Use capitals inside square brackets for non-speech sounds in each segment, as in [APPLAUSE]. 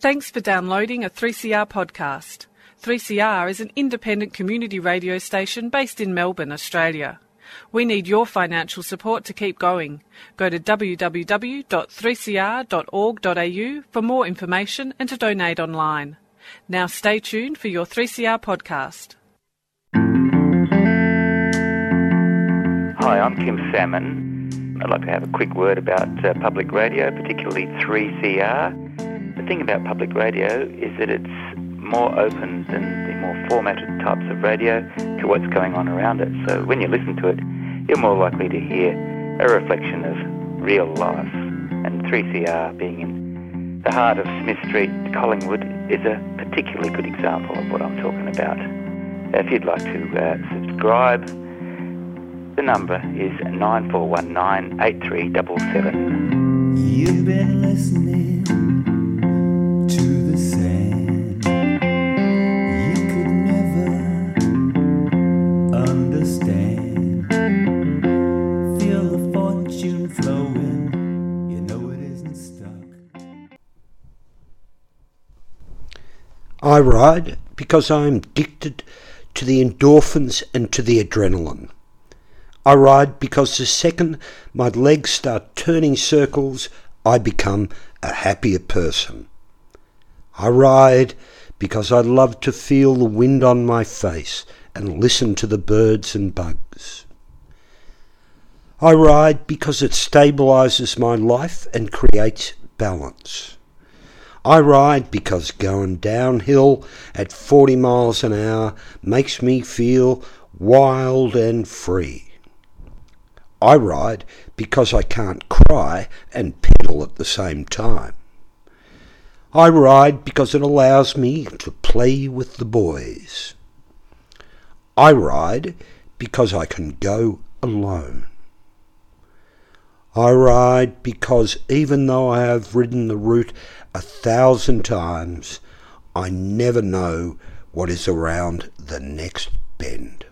Thanks for downloading a 3CR podcast. 3CR is an independent community radio station based in Melbourne, Australia. We need your financial support to keep going. Go to www.3cr.org.au for more information and to donate online. Now stay tuned for your 3CR podcast. Hi, I'm Kim Salmon. I'd like to have a quick word about uh, public radio, particularly 3CR. The thing about public radio is that it's more open than the more formatted types of radio to what's going on around it. So when you listen to it, you're more likely to hear a reflection of real life. And 3CR being in the heart of Smith Street, Collingwood, is a particularly good example of what I'm talking about. If you'd like to uh, subscribe, the number is 9419 8377. You've been listening I ride because I am addicted to the endorphins and to the adrenaline. I ride because the second my legs start turning circles, I become a happier person. I ride because I love to feel the wind on my face and listen to the birds and bugs. I ride because it stabilizes my life and creates balance. I ride because going downhill at 40 miles an hour makes me feel wild and free. I ride because I can't cry and pedal at the same time. I ride because it allows me to play with the boys. I ride because I can go alone. I ride because even though I have ridden the route a thousand times, I never know what is around the next bend.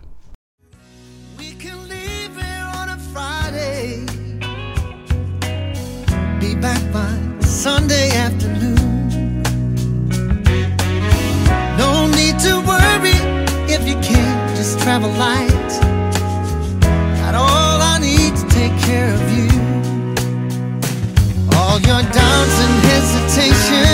We can leave here on a Friday. Be back by Sunday afternoon. No need to worry if you can't just travel light. Got all I need to take care of. Your doubts and hesitation,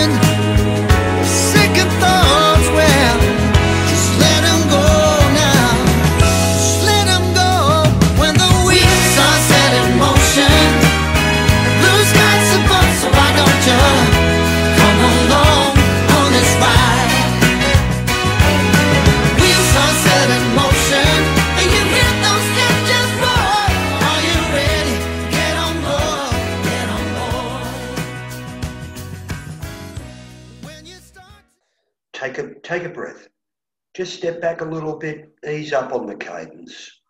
Just step back a little bit, ease up on the cadence.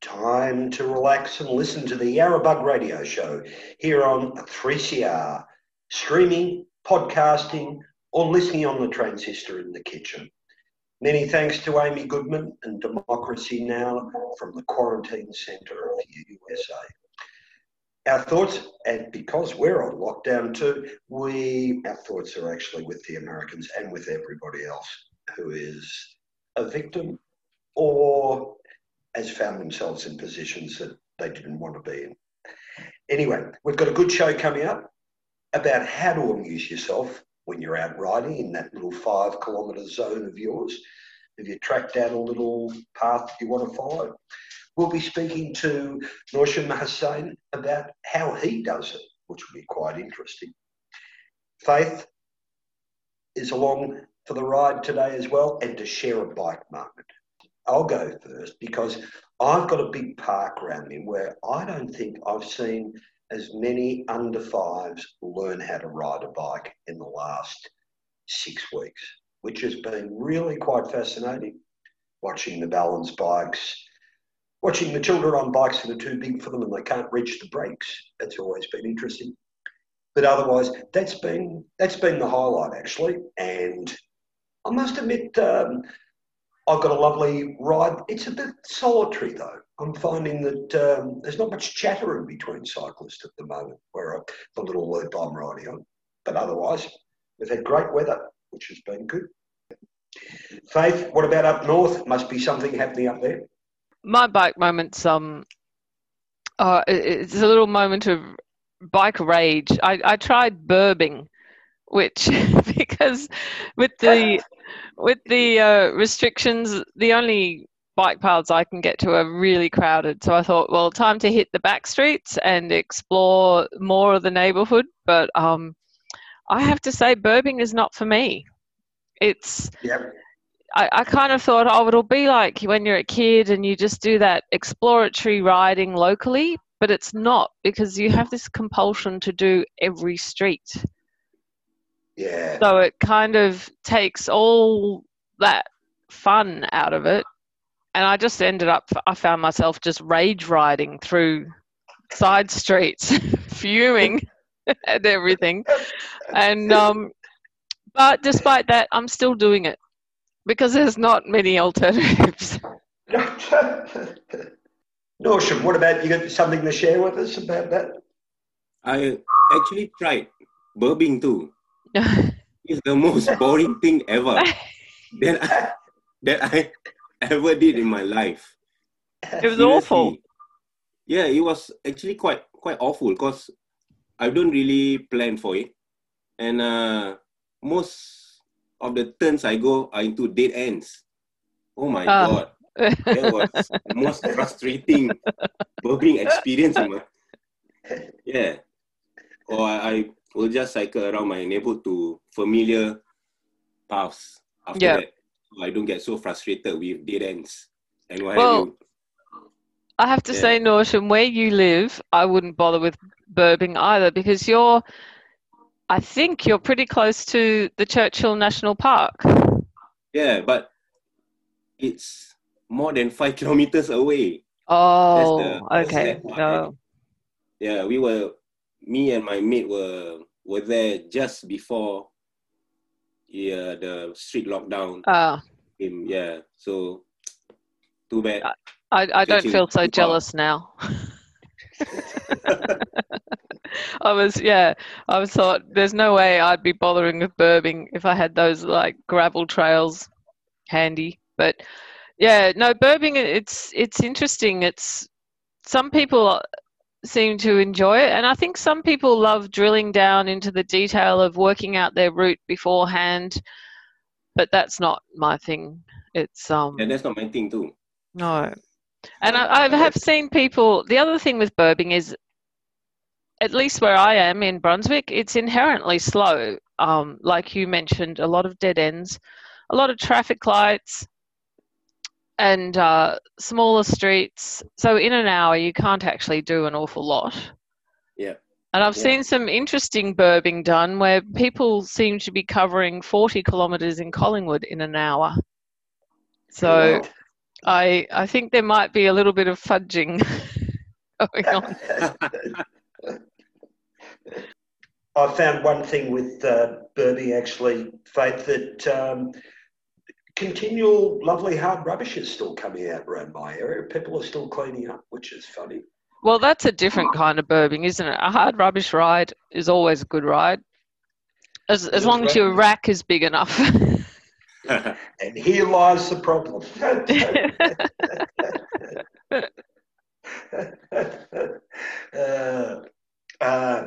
Time to relax and listen to the Yarrabug Radio Show here on 3CR, streaming, podcasting, or listening on the transistor in the kitchen. Many thanks to Amy Goodman and Democracy Now! from the Quarantine Centre of the USA. Our thoughts, and because we're on lockdown too, we our thoughts are actually with the Americans and with everybody else who is a victim or has found themselves in positions that they didn't want to be in. Anyway, we've got a good show coming up about how to amuse yourself when you're out riding in that little five kilometre zone of yours. Have you tracked down a little path that you want to follow? We'll be speaking to Norsham Hussain about how he does it, which will be quite interesting. Faith is along for the ride today as well and to share a bike moment. I'll go first because I've got a big park around me where I don't think I've seen as many under fives learn how to ride a bike in the last six weeks, which has been really quite fascinating. Watching the balance bikes, watching the children on bikes that are too big for them and they can't reach the brakes. That's always been interesting. But otherwise, that's been that's been the highlight actually. And I must admit, um, I've got a lovely ride. It's a bit solitary though. I'm finding that um, there's not much chatter in between cyclists at the moment, where I, the little loop I'm riding on. But otherwise, We've had great weather, which has been good. Faith, what about up north? Must be something happening up there. My bike moments, um, uh, it's a little moment of bike rage. I, I tried burbing, which [LAUGHS] because with the with the uh, restrictions, the only bike paths I can get to are really crowded. So I thought, well, time to hit the back streets and explore more of the neighborhood. But um, I have to say, burbing is not for me. It's Yep. I, I kind of thought, oh, it'll be like when you're a kid and you just do that exploratory riding locally, but it's not because you have this compulsion to do every street. Yeah. So it kind of takes all that fun out of it. And I just ended up, I found myself just rage riding through side streets, [LAUGHS] fuming [LAUGHS] at everything. And, [LAUGHS] um, but despite that, I'm still doing it because there's not many alternatives. Norsham, what about you got something to share with us about that? I actually tried burbing too. It's the most boring thing ever [LAUGHS] that I, that I ever did in my life. It was awful. Yeah, it was actually quite quite awful because I don't really plan for it, and uh, most of the turns I go are into dead ends. Oh my Ah. god, that was the [LAUGHS] most frustrating burbing experience in my yeah. Or I, I will just cycle around my neighborhood to familiar paths after Yeah. that. So I don't get so frustrated with dead ends and what Well, have you. I have to Yeah. say, Norsham, where you live, I wouldn't bother with burbing either because you're, I think you're pretty close to the Churchill National Park. Yeah, but it's more than five [LAUGHS] kilometers away. Oh, okay. No. Yeah, we were, me and my mate were were there just before yeah, the street lockdown Ah, came. Yeah, so too bad. I, I don't feel so jealous now. [LAUGHS] I was, yeah, I was thought there's no way I'd be bothering with burbing if I had those like gravel trails handy. But yeah, no, burbing, it's, it's interesting. It's, some people seem to enjoy it. And I think some people love drilling down into the detail of working out their route beforehand. But that's not my thing. It's, um, yeah, that's not my thing too. no. And I, I have seen people, the other thing with burbing is, at least where I am in Brunswick, it's inherently slow. Um, like you mentioned, a lot of dead ends, a lot of traffic lights, and uh, smaller streets. So in an hour, you can't actually do an awful lot. Yeah. And I've Yeah. seen some interesting burbing done where people seem to be covering 40 kilometres in Collingwood in an hour. So I I think there might be a little bit of fudging [LAUGHS] going on. [LAUGHS] I found one thing with uh, Burby actually, Faith, that um, continual lovely hard rubbish is still coming out around my area. People are still cleaning up, which is funny. Well, that's a different kind of burbing, isn't it? A hard rubbish ride is always a good ride, as as long as your rack is big enough. [LAUGHS] [LAUGHS] And here lies the problem. [LAUGHS] uh, uh,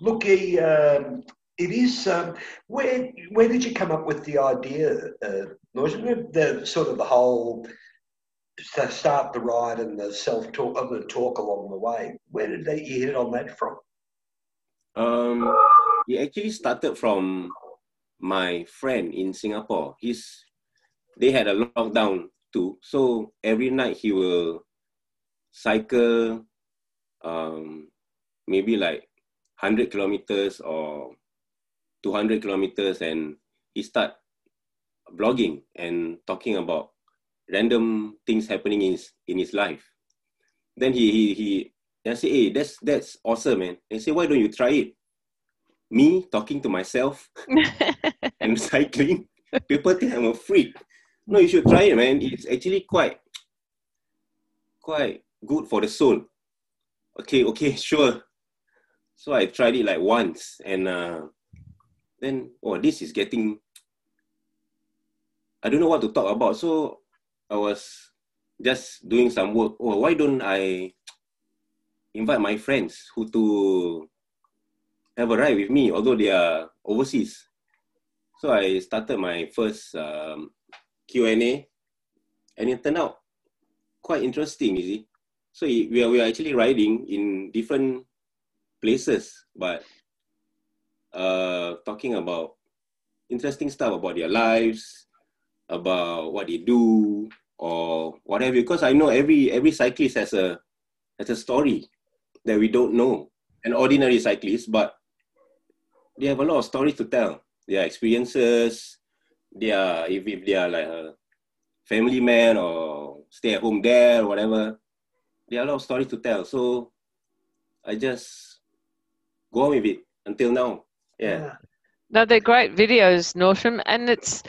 looky, um, it is. Um, where where did you come up with the idea, uh, Noisy? The sort of the whole to start the ride and the self talk of the talk along the way. Where did you hit on that from? Um, it actually started from my friend in Singapore. He's they had a lockdown too, so every night he will cycle, um, maybe like hundred kilometers or two hundred kilometers, and he start blogging and talking about random things happening in his in his life. Then he he he and I say, hey, that's that's awesome, man. And say, why don't you try it? Me talking to myself [LAUGHS] and cycling. People think I'm a freak. No, you should try it, man. It's actually quite quite good for the soul. Okay, okay, [LAUGHS] sure. So I tried it like once and uh Then, oh, this is getting. I don't know what to talk about. So I was just doing some work. Oh, why don't I [TSK] invite my friends who to have a ride with me, although they are overseas. So I started my first um, Q&A and it turned out quite interesting, you see. So it- we are, we are actually riding in different places, but uh, talking about interesting stuff about their lives, about what they do, or whatever. Because I know every every cyclist has a has a story that we don't know. An ordinary cyclist, but they have a lot of stories to tell. Their experiences, their if, if they are like a family man or stay at home dad or whatever, there are a lot of stories to tell. So I just go on with it until now. Yeah. No, they're great videos, Norsham, and it's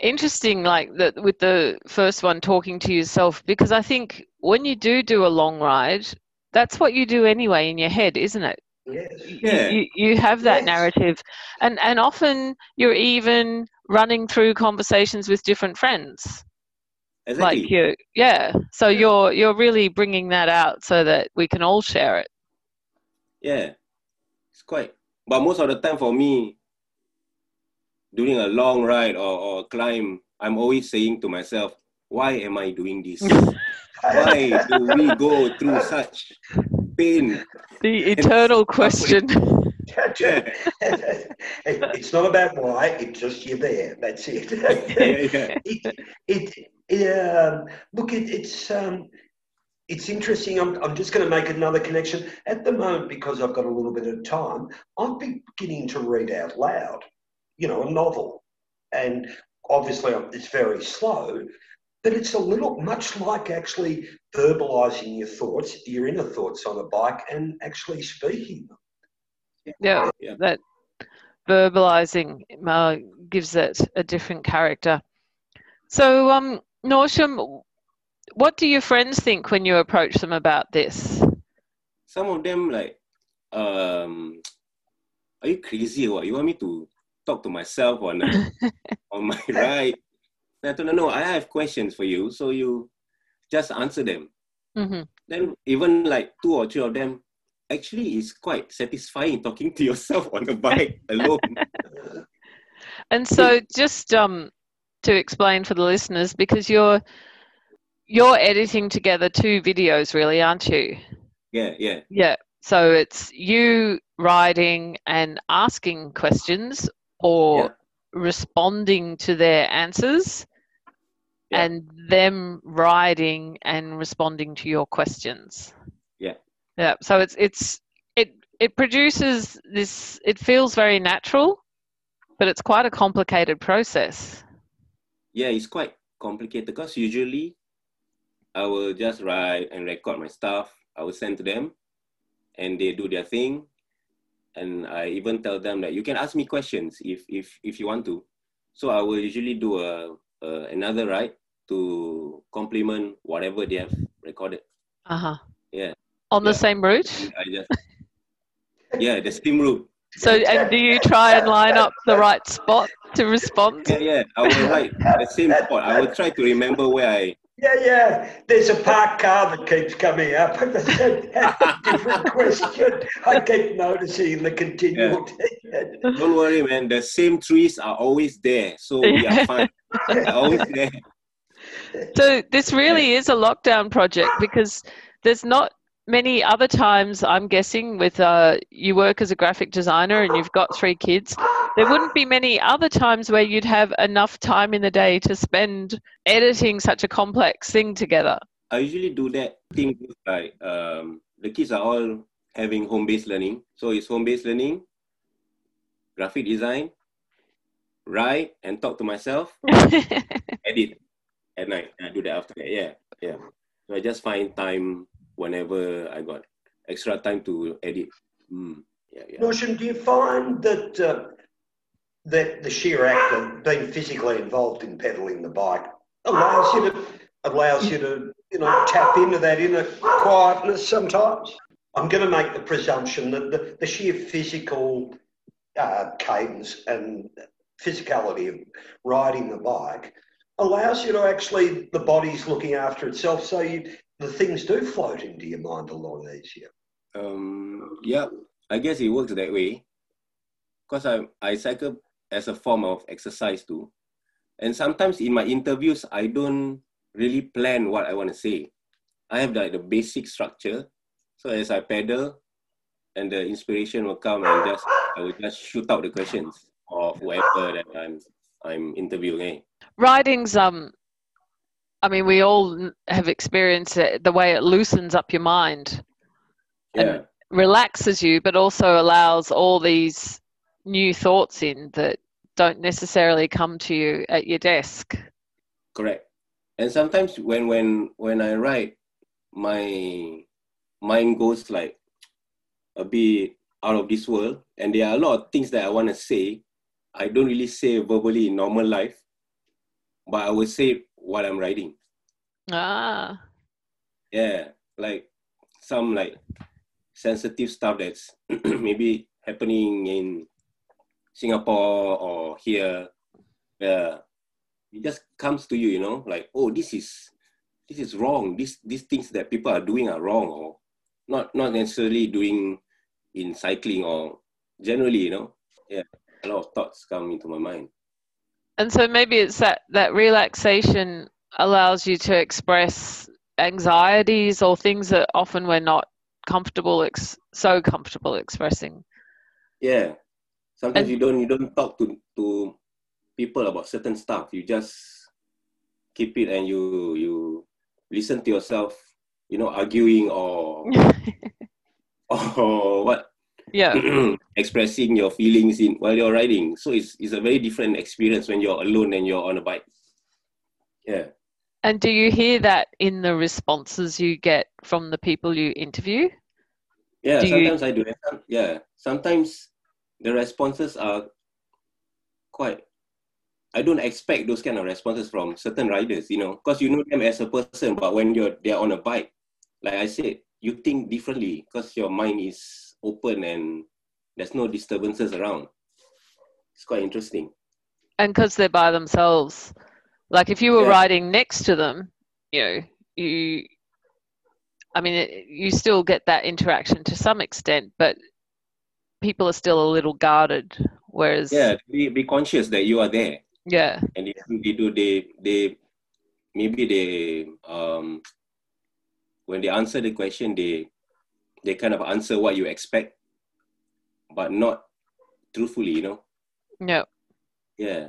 interesting, like that with the first one, talking to yourself, because I think when you do do a long ride, that's what you do anyway in your head, isn't it? Yes. Yeah. You, you have that Yes. narrative, and and often you're even running through conversations with different friends, Exactly. like you, yeah. So you're you're really bringing that out so that we can all share it. Yeah, it's quite. But most of the time for me, during a long ride or, or climb, I'm always saying to myself, why am I doing this? why do we go through such pain? The eternal question. [LAUGHS] It's not about why, it's just you're there. That's it. [LAUGHS] yeah. it, it, it um, look, it, it's um, it's interesting. I'm, I'm just going to make another connection at the moment because I've got a little bit of time. I'm beginning to read out loud, you know, a novel, and obviously it's very slow, but it's a little much like actually verbalizing your thoughts, your inner thoughts on a bike, and actually speaking them. Yeah, Yeah. that verbalizing uh, gives it a different character. So, um, Norsham, what do your friends think when you approach them about this? Some of them like, um, are you crazy or what? You want me to talk to myself on a, [LAUGHS] on my ride? And I told no, I have questions for you, so you just answer them. hmm then even like two or three of them actually it's quite satisfying talking to yourself on a bike [LAUGHS] alone And so, just um, to explain for the listeners, because you're you're editing together two videos, really, aren't you? yeah yeah Yeah. So it's you writing and asking questions or Yeah. responding to their answers Yeah. and them writing and responding to your questions. Yeah. Yeah. So it's it's it it produces this it feels very natural, but it's quite a complicated process. yeah it's quite complicated because usually i will just write and record my stuff i will send to them and they do their thing and i even tell them that you can ask me questions if if if you want to so i will usually do a, a another ride to complement whatever they have recorded Uh-huh. Yeah. On the same route? i just yeah the same route So and do you try and line up the right spot to respond? Yeah, yeah. I will write the same spot. I will try to remember where I. Yeah, yeah. There's a parked car that keeps coming up. [LAUGHS] Different question. I keep noticing the continual. Don't worry, man. The same trees are always there, so we are [LAUGHS] fine. They're always there. So this really is a lockdown project because there's not many other times I'm guessing with uh, you work as a graphic designer and you've got three kids. There wouldn't be many other times where you'd have enough time in the day to spend editing such a complex thing together. I usually do that thing like um, the kids are all having home-based learning, so it's home-based learning, graphic design, write and talk to myself, [LAUGHS] edit at night. I do that after that. Yeah, yeah. So I just find time whenever I got extra time to edit. Mm, yeah, yeah. Norsham, do you find that uh, that the sheer act of being physically involved in pedaling the bike allows you to allows you to you know tap into that inner quietness sometimes? I'm going to make the presumption that the, the sheer physical uh, cadence and physicality of riding the bike allows you to actually the body's looking after itself, so you the things do float into your mind a lot easier. Um, yeah, I guess it works that way. Because I, I cycle as a form of exercise too. And sometimes in my interviews, I don't really plan what I want to say. I have like the basic structure. So as I pedal, and the inspiration will come and just I will just shoot out the questions of whoever that I'm I'm interviewing. eh. Riding's um I mean we all have experienced it, the way it loosens up your mind, Yeah, And- relaxes you, but also allows all these new thoughts in that don't necessarily come to you at your desk. correct. And sometimes when when when I write, my mind goes like a bit out of this world, and there are a lot of things that I want to say. I don't really say verbally in normal life, but I will say what I'm writing. Ah. yeah like some like sensitive stuff that's [CLEARS THROAT] maybe happening in singapore or here yeah it just comes to you you know like oh this is this is wrong. This these things that people are doing are wrong or not not necessarily doing in cycling or generally you know. Yeah a lot of thoughts come into my mind. And so maybe it's that that relaxation allows you to express anxieties or things that often we're not comfortable ex- so comfortable expressing. yeah sometimes And- you don't you don't talk to to people about certain stuff. You just keep it and you you listen to yourself you know arguing or [LAUGHS] or what? Yeah. [CLEARS THROAT] expressing your feelings in while you're riding. So it's it's a very different experience when you're alone and you're on a bike. Yeah. And do you hear that in the responses you get from the people you interview? yeah Do you- sometimes i do. Yeah. Sometimes the responses are quite i don't expect those kind of responses from certain riders you know because you know them as a person but when you're they're on a bike like i said you think differently because your mind is open and there's no disturbances around. It's quite interesting. And because they're by themselves, like if you were Yeah. riding next to them, you know, you, I mean, it, you still get that interaction to some extent, but people are still a little guarded. Whereas, yeah be, be conscious that you are there yeah, and if they do they they maybe they um when they answer the question they they kind of answer what you expect but not truthfully you know yeah. yeah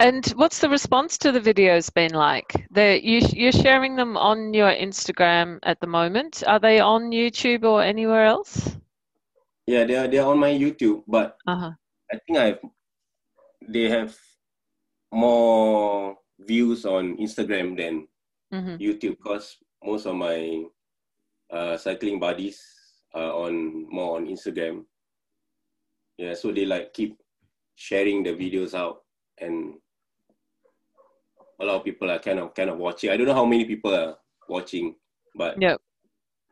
And what's the response to the videos been like? You you're sharing them on your Instagram at the moment. Are they on YouTube or anywhere else? yeah they are they're on my youtube but Uh huh. i think i've they have more views on instagram than hmm youtube because most of my uh, cycling buddies are on more on instagram yeah so they like keep sharing the videos out and a lot of people are kind of kind of watching i don't know how many people are watching but Yep.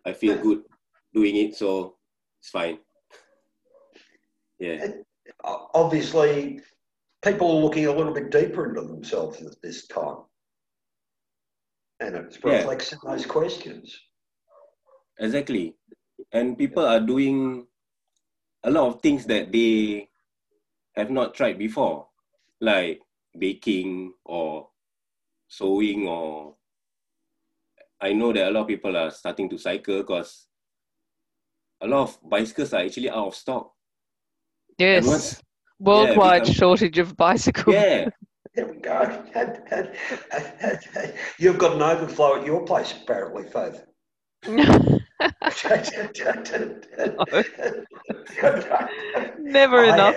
i feel good doing it so it's fine [LAUGHS] yeah uh, Obviously, people are looking a little bit deeper into themselves at this time. And it Yeah. reflects in those questions. Exactly. And people are doing a lot of things that they have not tried before, like baking or sewing or I know that a lot of people are starting to cycle because a lot of bicycles are actually out of stock. Yes. Everyone's- Worldwide because- shortage of bicycles. yeah, There we go. [LAUGHS] You've got an overflow at your place, apparently, Faith. [LAUGHS] [LAUGHS] Never I enough.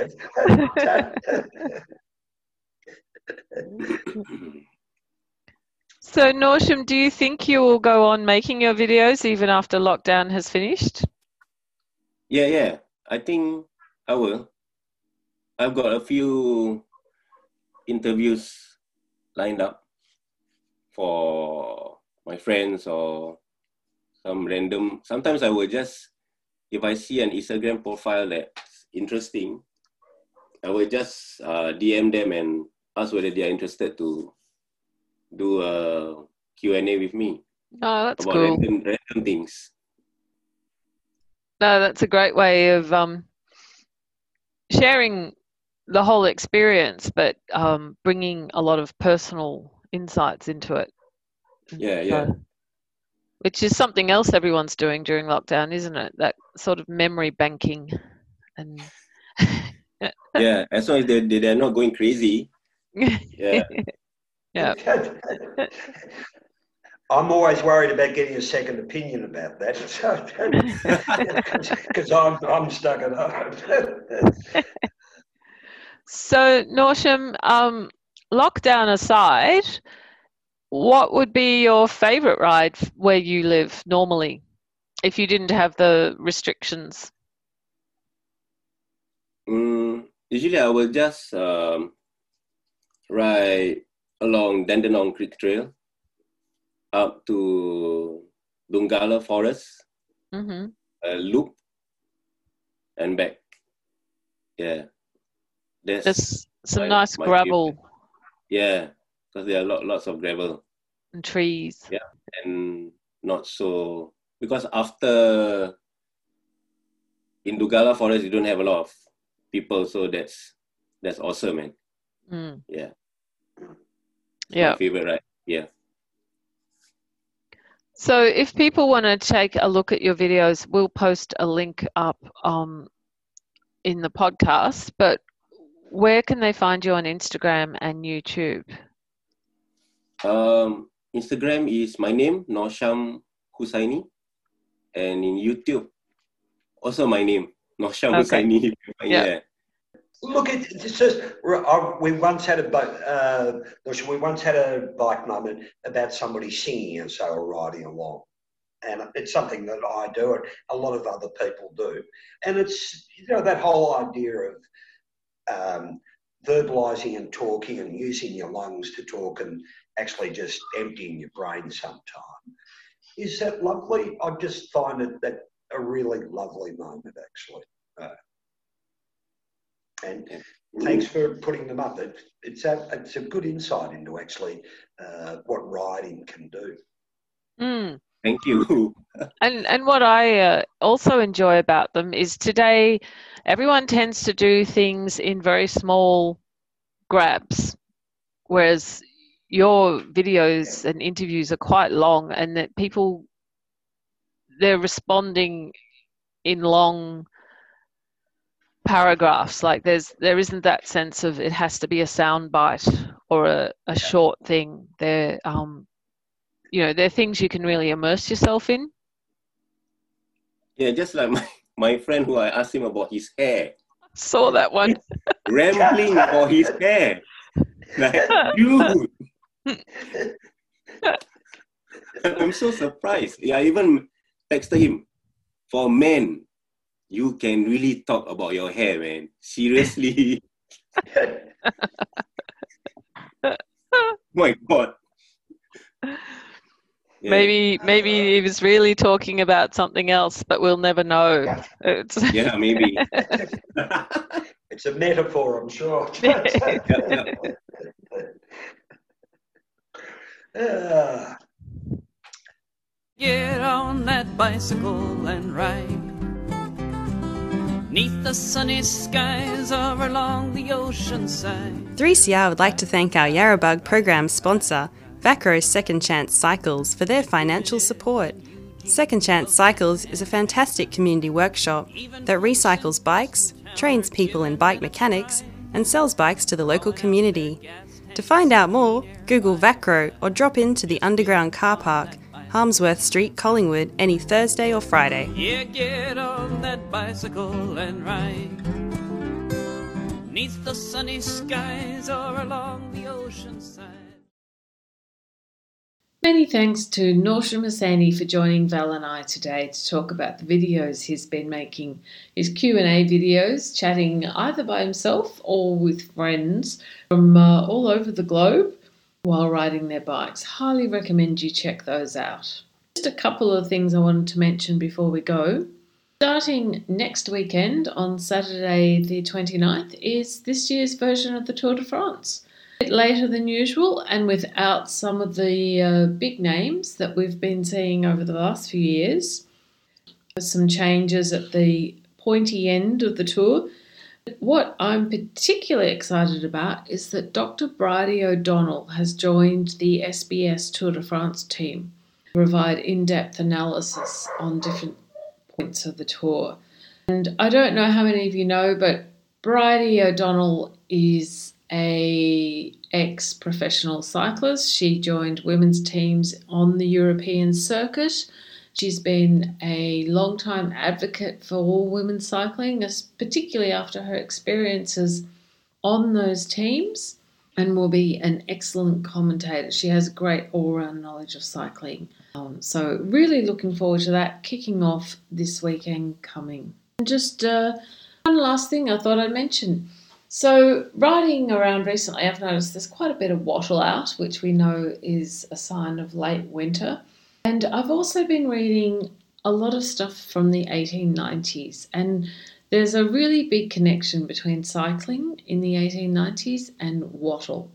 [LAUGHS] So, Norsham, do you think you will go on making your videos even after lockdown has finished? yeah, yeah. I think I will. I've got a few interviews lined up for my friends or some random. Sometimes I will just if I see an Instagram profile that's interesting, I will just uh, DM them and ask whether they are interested to do a Q&A with me Oh, that's about cool. random, random things. No, that's a great way of um, sharing the whole experience, but um, bringing a lot of personal insights into it. Yeah, yeah. So- which is something else everyone's doing during lockdown, isn't it? That sort of memory banking and [LAUGHS] yeah, as long as they, they, they're not going crazy. Yeah. [LAUGHS] yeah. [LAUGHS] I'm always worried about getting a second opinion about that, [LAUGHS] because I'm I'm stuck at home. So, Norsham, um, lockdown aside, what would be your favourite ride where you live normally, if you didn't have the restrictions? Mm, usually I will just um, ride along Dandenong Creek Trail up to Dungala Forest, hmm a loop, and back. Yeah. There's some nice gravel favorite. yeah, because there are lot, lots of gravel and trees. Yeah, and not so because after in Dugala Forest you don't have a lot of people, so that's that's awesome, man. Mm. Yeah. Yeah. My favorite ride. Yeah. So, if people want to take a look at your videos, we'll post a link up um, in the podcast. But where can they find you on Instagram and YouTube? Um, Instagram is my name, Nosham Husaini. And in YouTube, also my name, Nosham Okay. Husaini. [LAUGHS] Yeah. yeah. Look, it, it's just I- we once had a uh, we once had a bike moment about somebody singing they were riding along, and it's something that I do and a lot of other people do, and it's you know that whole idea of um, verbalizing and talking and using your lungs to talk and actually just emptying your brain sometime. Is that lovely? I just find it that a really lovely moment actually. Uh, and thanks for putting them up. It, it's a it's a good insight into actually uh, what riding can do. Mm. Thank you. [LAUGHS] And and what I uh, also enjoy about them is today, everyone tends to do things in very small grabs, whereas your videos and interviews are quite long, and that people they're responding in long paragraphs. Like there's there isn't that sense of it has to be a sound bite or a, a short thing. They're um, you know, they're things you can really immerse yourself in. Yeah, just like my, my friend who I asked him about his hair, Saw that one. [LAUGHS] rambling about his hair. Like, [LAUGHS] dude. [LAUGHS] I'm so surprised. Yeah, I even texted him. For men, you can really talk about your hair, man. Seriously. [LAUGHS] My God. Yeah. Maybe maybe he was really talking about something else, but we'll never know. It's, [LAUGHS] Yeah, maybe. [LAUGHS] It's a metaphor, I'm sure. Get on that bicycle and ride. Neath the sunny skies or along the ocean side. 3CR would like to thank our Yarrabug program sponsor, Vacro Second Chance Cycles, for their financial support. Second Chance Cycles is a fantastic community workshop that recycles bikes, trains people in bike mechanics, and sells bikes to the local community. To find out more, Google Vacro or drop into the underground car park, Harmsworth Street, Collingwood, any Thursday or Friday. Yeah, get on that bicycle and ride. Neath the sunny skies or along the ocean side. Many thanks to Norsham Hassani for joining Val and I today to talk about the videos he's been making. His Q&A videos, chatting either by himself or with friends from uh, all over the globe while riding their bikes. Highly recommend you check those out. Just a couple of things I wanted to mention before we go. Starting next weekend on Saturday the 29th is this year's version of the Tour de France. A bit later than usual and without some of the uh, big names that we've been seeing over the last few years. There's some changes at the pointy end of the tour. What I'm particularly excited about is that Dr. Bridie O'Donnell has joined the SBS Tour de France team to provide in depth analysis on different points of the tour. And I don't know how many of you know, but Bridie O'Donnell is a ex professional cyclist. She joined women's teams on the European circuit. She's been a long time advocate for all women cycling, particularly after her experiences on those teams, and will be an excellent commentator. She has great all round knowledge of cycling. Um, so, really looking forward to that kicking off this weekend coming. And just uh, one last thing I thought I'd mention. So, riding around recently, I've noticed there's quite a bit of wattle out, which we know is a sign of late winter. And I've also been reading a lot of stuff from the 1890s, and there's a really big connection between cycling in the 1890s and wattle.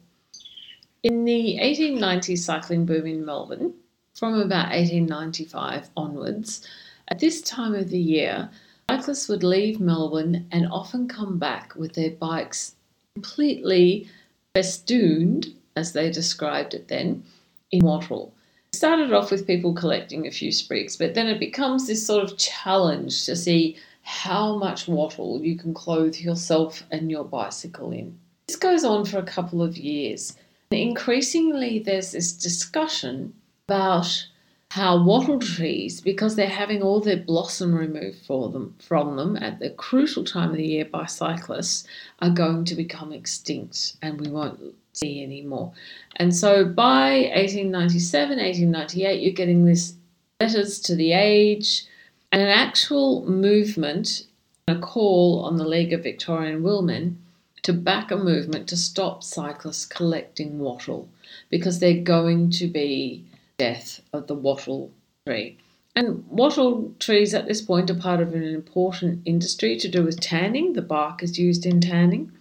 In the 1890s cycling boom in Melbourne, from about 1895 onwards, at this time of the year, cyclists would leave Melbourne and often come back with their bikes completely festooned, as they described it then, in wattle. It started off with people collecting a few sprigs, but then it becomes this sort of challenge to see how much wattle you can clothe yourself and your bicycle in. This goes on for a couple of years. And increasingly, there's this discussion about how wattle trees, because they're having all their blossom removed for them, from them at the crucial time of the year by cyclists, are going to become extinct and we won't see anymore. And so by 1897, 1898, you're getting this letters to the age and an actual movement, a call on the League of Victorian Wheelmen to back a movement to stop cyclists collecting wattle because they're going to be death of the wattle tree. And wattle trees at this point are part of an important industry to do with tanning. The bark is used in tanning.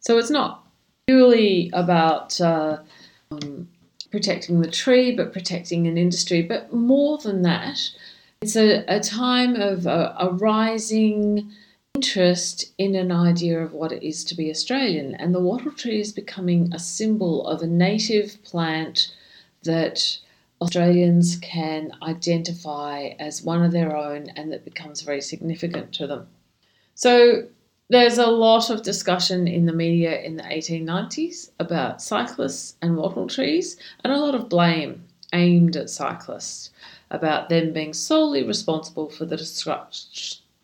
So it's not purely about uh, um, protecting the tree, but protecting an industry. But more than that, it's a, a time of a, a rising interest in an idea of what it is to be Australian. And the wattle tree is becoming a symbol of a native plant that Australians can identify as one of their own and that becomes very significant to them. So there's a lot of discussion in the media in the 1890s about cyclists and wattle trees, and a lot of blame aimed at cyclists about them being solely responsible for the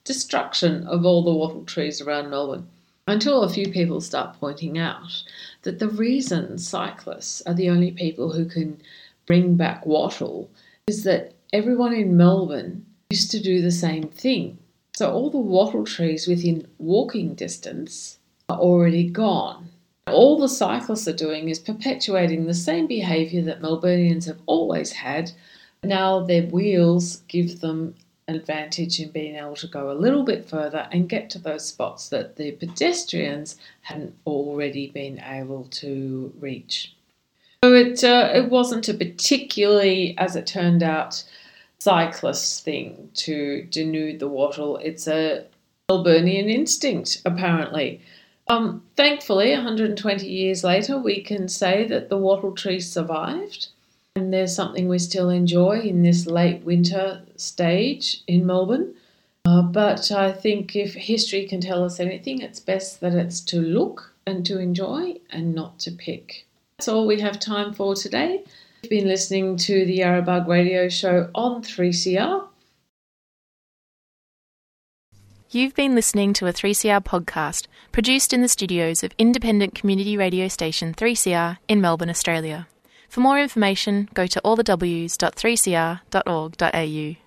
destruction of all the wattle trees around Melbourne. Until a few people start pointing out that the reason cyclists are the only people who can bring back wattle is that everyone in Melbourne used to do the same thing. So all the wattle trees within walking distance are already gone. All the cyclists are doing is perpetuating the same behaviour that Melburnians have always had. Now their wheels give them an advantage in being able to go a little bit further and get to those spots that the pedestrians hadn't already been able to reach. So it uh, it wasn't a particularly, as it turned out, cyclist thing to denude the wattle. It's a Melburnian instinct, apparently. Um, thankfully, 120 years later, we can say that the wattle tree survived, and there's something we still enjoy in this late winter stage in Melbourne. Uh, but I think if history can tell us anything, it's best that it's to look and to enjoy and not to pick. That's all we have time for today. You've been listening to the Yarrabug radio show on 3CR. You've been listening to a 3CR podcast produced in the studios of independent community radio station 3CR in Melbourne, Australia. For more information, go to allthews.3cr.org.au.